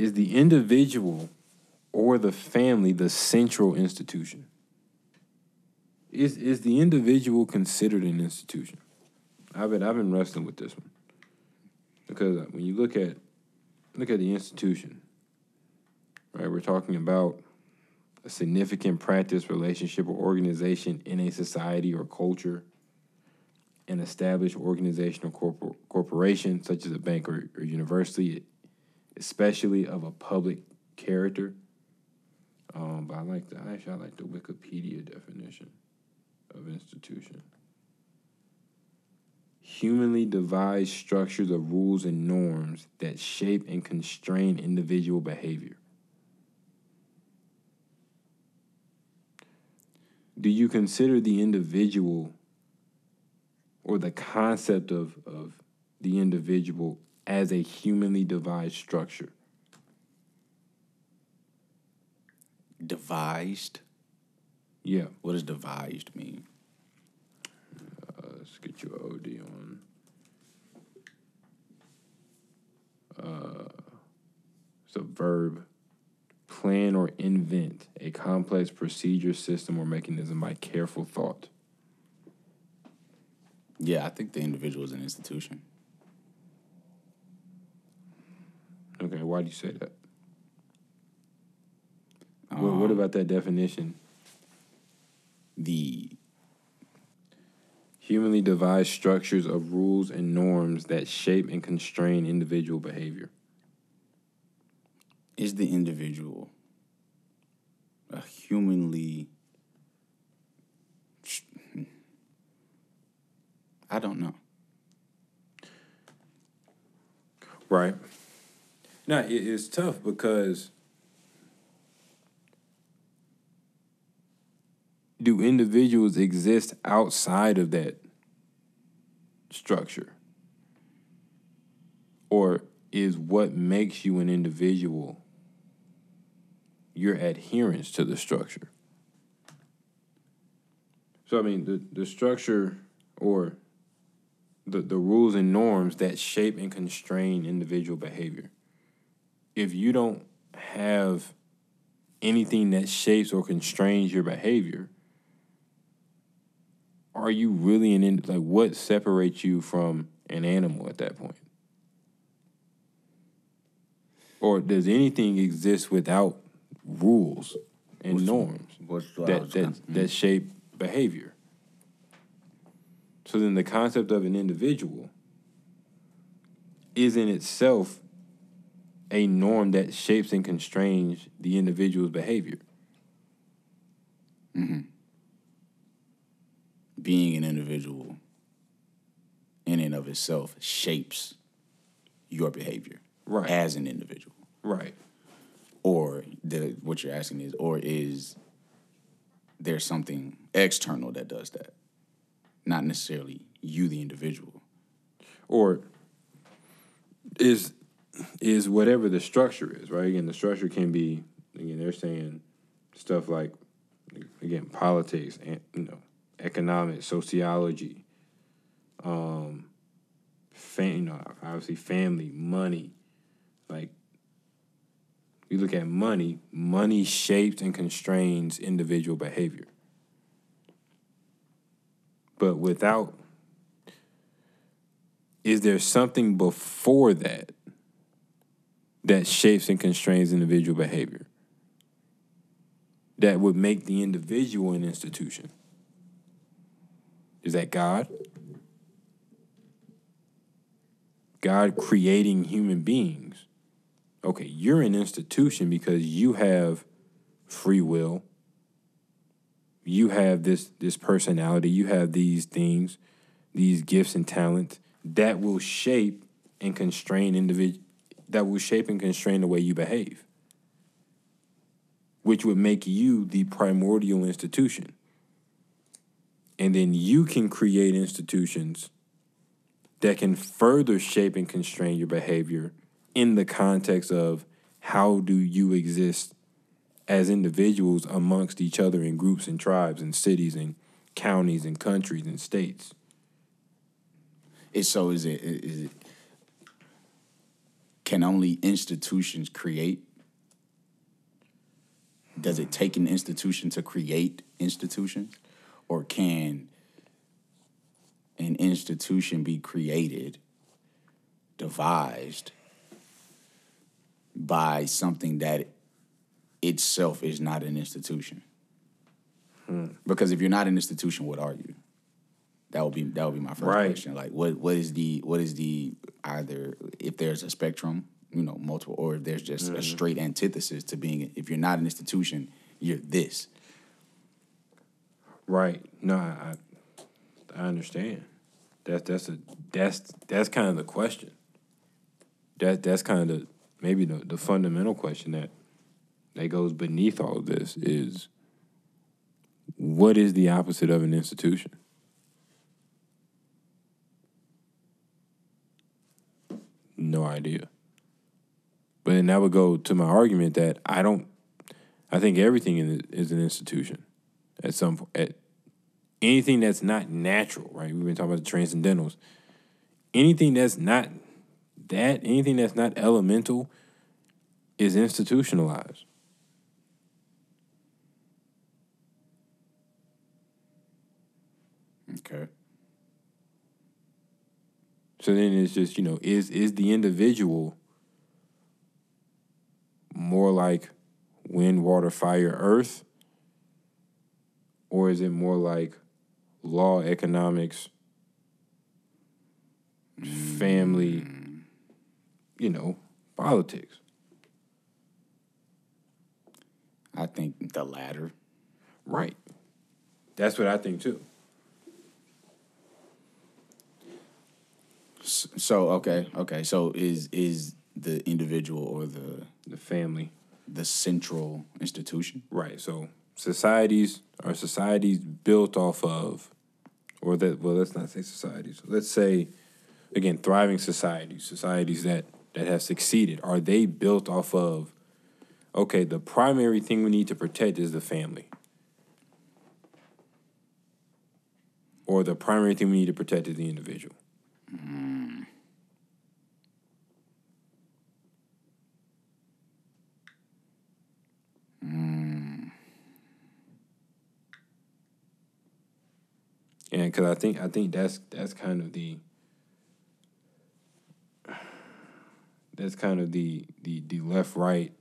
Is the individual or the family the central institution? Is is the individual considered an institution? I've been I've been wrestling with this one because uh, when you look at look at the institution, right? We're talking about a significant practice, relationship, or organization in a society or culture, an established organization or corpor- corporation, such as a bank or, or university, especially of a public character. Um, but I like the actually I like the Wikipedia definition of institution. Humanly devised structures of rules and norms that shape and constrain individual behavior. Do you consider the individual or the concept of, of the individual as a humanly devised structure? Devised? Yeah. What does devised mean? Uh, let's get you an OD on. Uh, it's a verb. Plan or invent a complex procedure, system, or mechanism by careful thought. Yeah, I think the individual is an institution. Okay, why do you say that? what, what um, about that definition? The Humanly devised structures of rules and norms that shape and constrain individual behavior. is the individual a humanly I don't know. Right. Now it, it's tough because do individuals exist outside of that structure? Or is what makes you an individual your adherence to the structure? So I mean the, the structure or the, the rules and norms that shape and constrain individual behavior. If you don't have anything that shapes or constrains your behavior, are you really an in, like what separates you from an animal at that point? Or does anything exist without rules and What's- norms what's that that, that hmm. shape behavior? So then the concept of an individual is in itself a norm that shapes and constrains the individual's behavior. Mm-hmm. Being an individual in and of itself shapes your behavior Right. as an individual. Right. Or the what you're asking is, or is there something external that does that? Not necessarily you, the individual. Or is is whatever the structure is, right? Again, the structure can be again, they're saying stuff like again, politics and you know, economics, sociology, um fam- you know, obviously family, money. Like you look at money, money shapes and constrains individual behavior. But without is there something before that that shapes and constrains individual behavior that would make the individual an institution? Is that God? God creating human beings. Okay, you're an institution because you have free will. You have this this personality, you have these things, these gifts and talents that will shape and constrain individual that will shape and constrain the way you behave. Which would make you the primordial institution. And then you can create institutions that can further shape and constrain your behavior in the context of how do you exist as individuals amongst each other in groups and tribes and cities and counties and countries and states. It's so is it is it can only institutions create? Does it take an institution to create institutions? Or can an institution be created, devised by something that itself is not an institution? Hmm. Because if you're not an institution, what are you? That would be that would be my first Right. question. Like, what what is the what is the either if there's a spectrum, you know, multiple, or if there's just a mm-hmm. straight antithesis to being. If you're not an institution, you're this. Right. No, I I I understand. That's that's a that's that's kind of the question. That that's kind of the, maybe the, the fundamental question that that goes beneath all of this is what is the opposite of an institution? No idea. But then that would go to my argument that I don't I think everything in- is an institution at some. At anything that's not natural, right? We've been talking about the transcendentals. Anything that's not that, anything that's not elemental, is institutionalized. Okay. So then it's just you know is is the individual more like wind, water, fire, earth, or is it more like law, economics, family, you know, politics? I think the latter. Right. That's what I think too. So okay, okay. So is is the individual or the The family. the central institution? Right. So societies are societies built off of, or that. Well, let's not say societies. Let's say, again, thriving societies, societies that that have succeeded. Are they built off of? Okay, the primary thing we need to protect is the family. Or the primary thing we need to protect is the individual. And because I think I think that's that's kind of the that's kind of the the the left right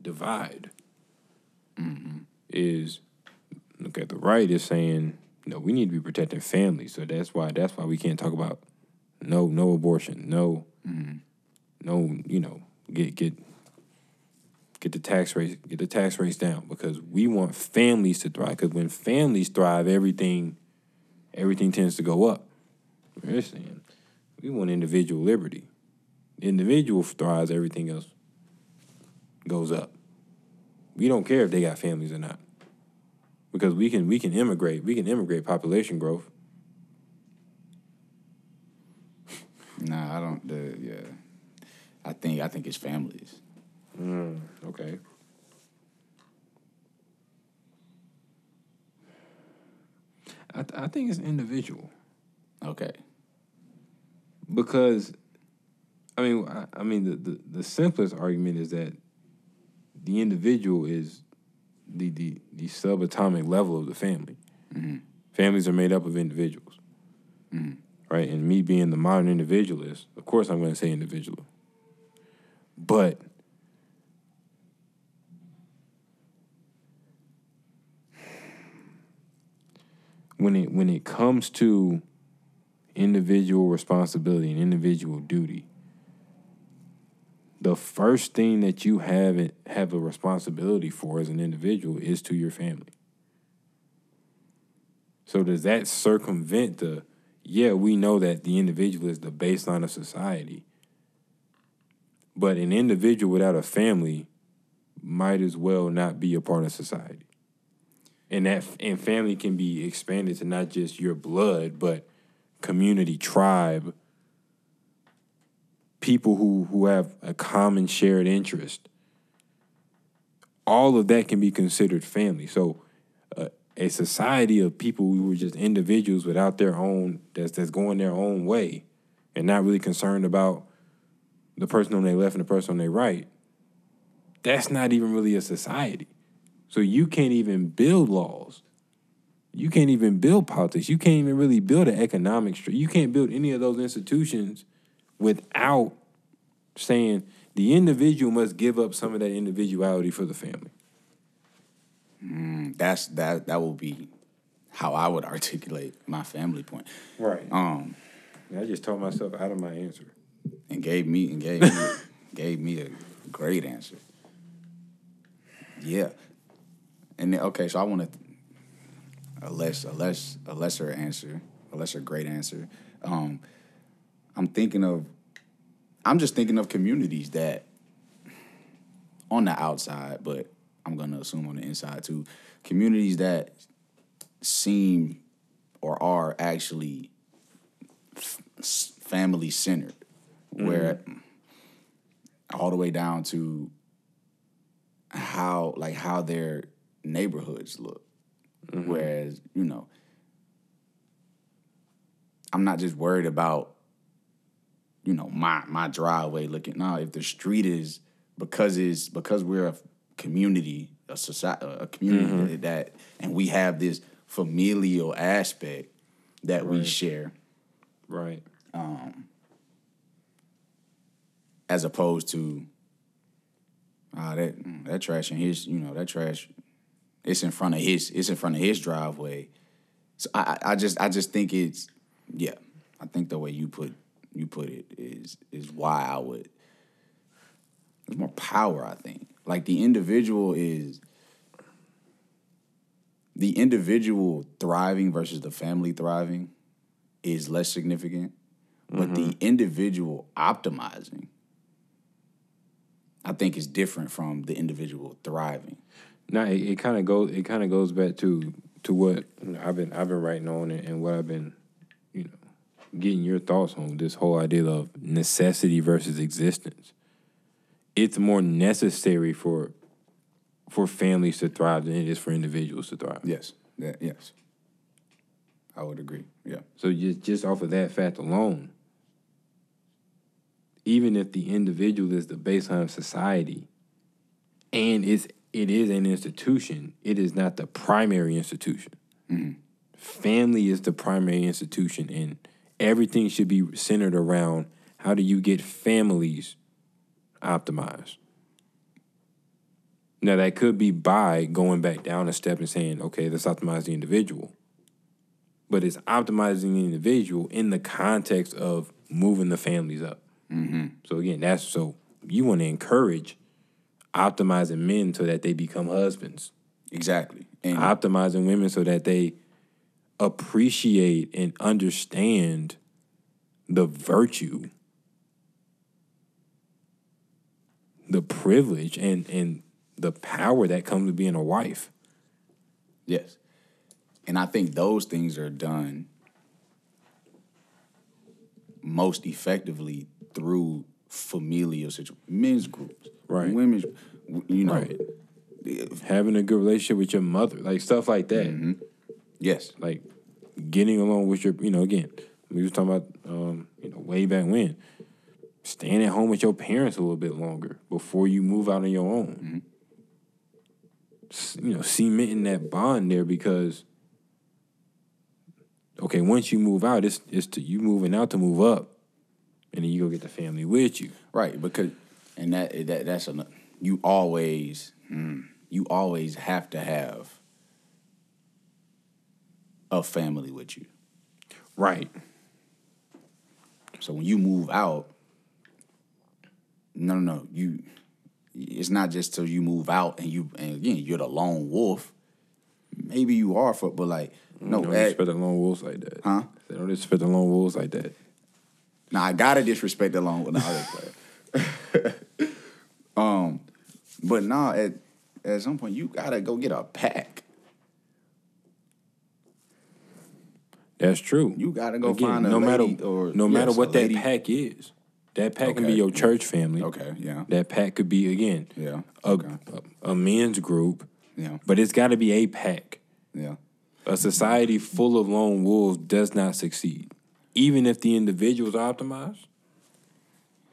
divide Hmm. is look at The right is saying no, we need to be protecting families, so that's why that's why we can't talk about no no abortion, no mm-hmm. no you know get get get the tax rate get the tax rates down because we want families to thrive. Because when families thrive, everything everything tends to go up. We're saying we want individual liberty. The individual thrives, everything else goes up. We don't care if they got families or not. Because we can we can immigrate. We can immigrate population growth. Nah, I don't. The yeah, I think I think it's families. Mm, okay. I, th- I think it's individual. Okay. because I mean, I, I mean, the, the the simplest argument is that the individual is the the the subatomic level of the family. Families are made up of individuals, right? And me being the modern individualist, of course, I'm going to say individual, but. When it when it comes to individual responsibility and individual duty. The first thing that you have have a responsibility for as an individual is to your family. So does that circumvent the yeah, we know that the individual is the baseline of society. But an individual without a family might as well not be a part of society. And that and family can be expanded to not just your blood, but community, tribe, people who who have a common shared interest. All of that can be considered family. So, uh, a society of people who were just individuals without their own that's that's going their own way, and not really concerned about the person on their left and the person on their right, that's not even really a society. So you can't even build laws. You can't even build politics. You can't even really build an economic structure. You can't build any of those institutions without saying the individual must give up some of that individuality for the family. Mm, that's that that will be how I would articulate my family point. Right. Um, I just told myself out of my answer. and gave me and gave me gave me a great answer. Yeah. And then, okay, so I want to a less a less a lesser answer, a lesser great answer. Um, I'm thinking of I'm just thinking of communities that on the outside, but I'm gonna assume on the inside too, communities that seem or are actually family centered, mm-hmm. where all the way down to how like how their neighborhoods look. Mm-hmm. Whereas, you know, I'm not just worried about, you know, my my driveway looking. No, if the street is because it's because we're a community, a society, a community that, and we have this familial aspect that we share, Right. Um, as opposed to ah that mm, that trash in his you know that trash it's in front of his it's in front of his driveway so I I just I just think it's yeah I think the way you put you put it is is why I would there's more power I think like the individual is the individual thriving versus the family thriving is less significant but the mm-hmm. individual optimizing I think is different from the individual thriving. Now it, it kind of goes. It kind of goes back to to what I've been I've been writing on it and what I've been, getting your thoughts on this whole idea of necessity versus existence. It's more necessary for for families to thrive than it is for individuals to thrive. Yes. Yeah, yes. I would agree. Yeah. So just just off of that fact alone, even if the individual is the baseline of society, and it's it is an institution, it is not the primary institution. Mm-hmm. Family is the primary institution, and everything should be centered around how do you get families optimized. Now that could be by going back down a step and saying, okay, let's optimize the individual but it's optimizing the individual in the context of moving the families up. Mm-hmm. So again, that's so you want to encourage optimizing men so that they become husbands, Exactly. And optimizing women so that they appreciate and understand the virtue, the privilege, and and the power that comes with being a wife. yes. And I think those things are done most effectively through familial situations, men's groups, Right. Women's, you know, Right. Having a good relationship with your mother, like stuff like that. Mm-hmm. Yes, like getting along with your, you know, again, we was talking about, um, you know, way back when, staying at home with your parents a little bit longer before you move out on your own. S- You know, cementing that bond there because, okay, once you move out, it's it's to you moving out to move up, and then you go get the family with you. right. Because and that that that's a you always mm, you always have to have a family with you. Right. So when you move out, no, no, no, you. It's not just till you move out and you and again you're the lone wolf. Maybe you are for, but like no, don't at- disrespect the lone wolves like that. Huh? They don't disrespect the lone wolves like that. now I gotta disrespect the lone wolf. No, um, but nah, at at some point you gotta go get a pack. That's true. You gotta go Again, find a no matter or no matter yes, what that pack is. That pack can be your church family. Okay, yeah, That pack could be again yeah, a, okay, a, a men's group, yeah, but it's got to be a pack. yeah. A society full of lone wolves does not succeed, even if the individuals are optimized.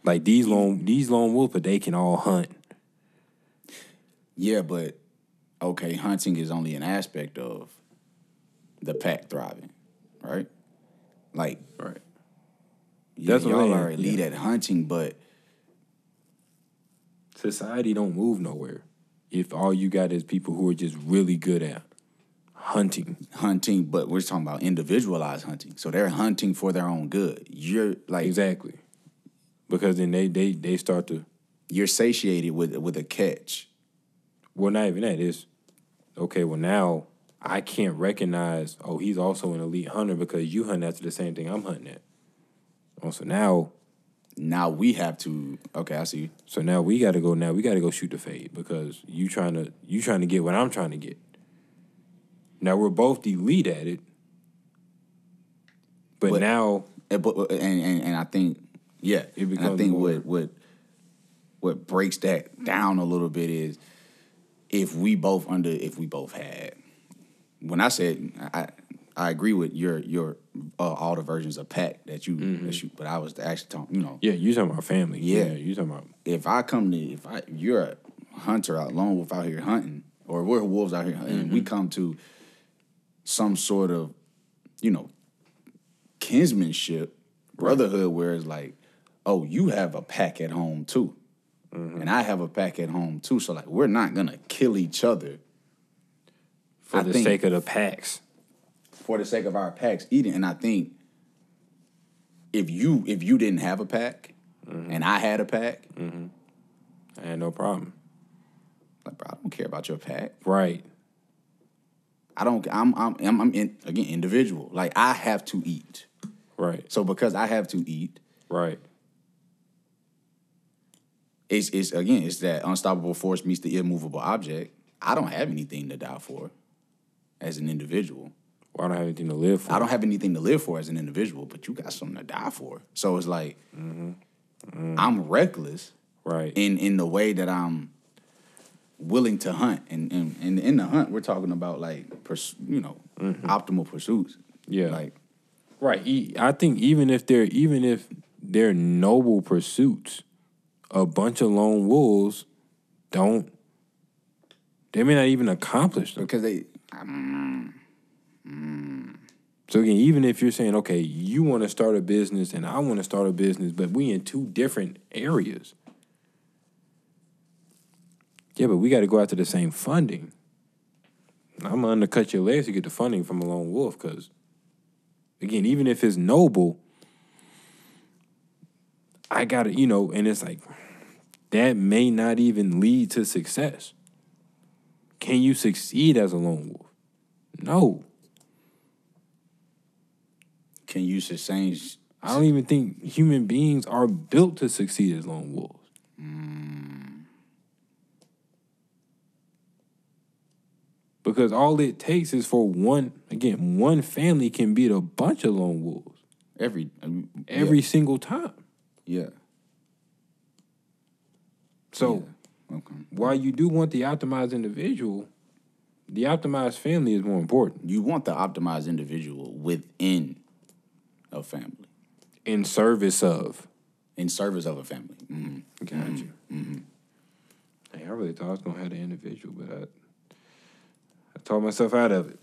Like these lone these lone wolves, but they can all hunt. Yeah, but okay, hunting is only an aspect of the pack thriving, right? Like, Right. That's what y'all are saying, elite yeah. at hunting, but Society don't move nowhere if all you got is people who are just really good at hunting. hunting, but we're talking about individualized hunting. So they're hunting for their own good. You're like Exactly. Because then they they they start to you're satiated with with a catch. well not even that is okay, well now I can't recognize, oh, he's also an elite hunter because you hunt after the same thing I'm hunting at. Oh, so now Now we have to okay, I see. so now we gotta go now we gotta go shoot the fade because you trying to you trying to get what I'm trying to get. Now we're both elite at it. But, But- now eh, And, but and, and and I think yeah, It and I think more- what what what breaks that down a little bit is if we both under if we both had when I said I I agree with your your uh, all the versions of pack that you Mm-hmm. that you but I was actually talking you know yeah, you talking about family. Yeah. you talking about if I come to if I you're a hunter out lone wolf out here hunting, or we're wolves out here hunting, and we come to some sort of, you know, kinsmanship, brotherhood, where it's like, oh, you have a pack at home too. And I have a pack at home too. So like we're not gonna kill each other for I the sake of the packs. for the sake of our packs eating. And I think if you if you didn't have a pack mm-hmm. and I had a pack, mm-hmm. I had no problem. like bro, I don't care about your pack. Right. I don't. I'm. I'm. I'm, I'm in, again individual. Like I have to eat. Right. So because I have to eat, Right. it's it's again it's that unstoppable force meets the immovable object. I don't have anything to die for, as an individual. Well, I don't have anything to live for. I don't have anything to live for as an individual, but you got something to die for. So it's like mm-hmm. Mm-hmm. I'm reckless Right. in in the way that I'm willing to hunt, and and, and in the hunt we're talking about like pers- you know mm-hmm. optimal pursuits. Yeah. like right. I think even if they're even if they're noble pursuits, a bunch of lone wolves don't. They may not even accomplish them. because they So again, even if you're saying, okay, you want to start a business and I want to start a business, but we in two different areas. Yeah, but we got to go after the same funding. I'm gonna undercut your legs to get the funding from a lone wolf, because again, even if it's noble, I gotta, you know, and it's like that may not even lead to success. Can you succeed as a lone wolf? No. can you sustain I don't even think human beings are built to succeed as lone wolves. Because all it takes is for one, again, one family can beat a bunch of lone wolves every um, every single time. yeah. So yeah. okay. while you do want the optimized individual, the optimized family is more important You want the optimized individual within a family, in service of. in service of a family. Mhm. Got you. Hey, I really thought I was gonna have an individual, but I, I talked myself out of it.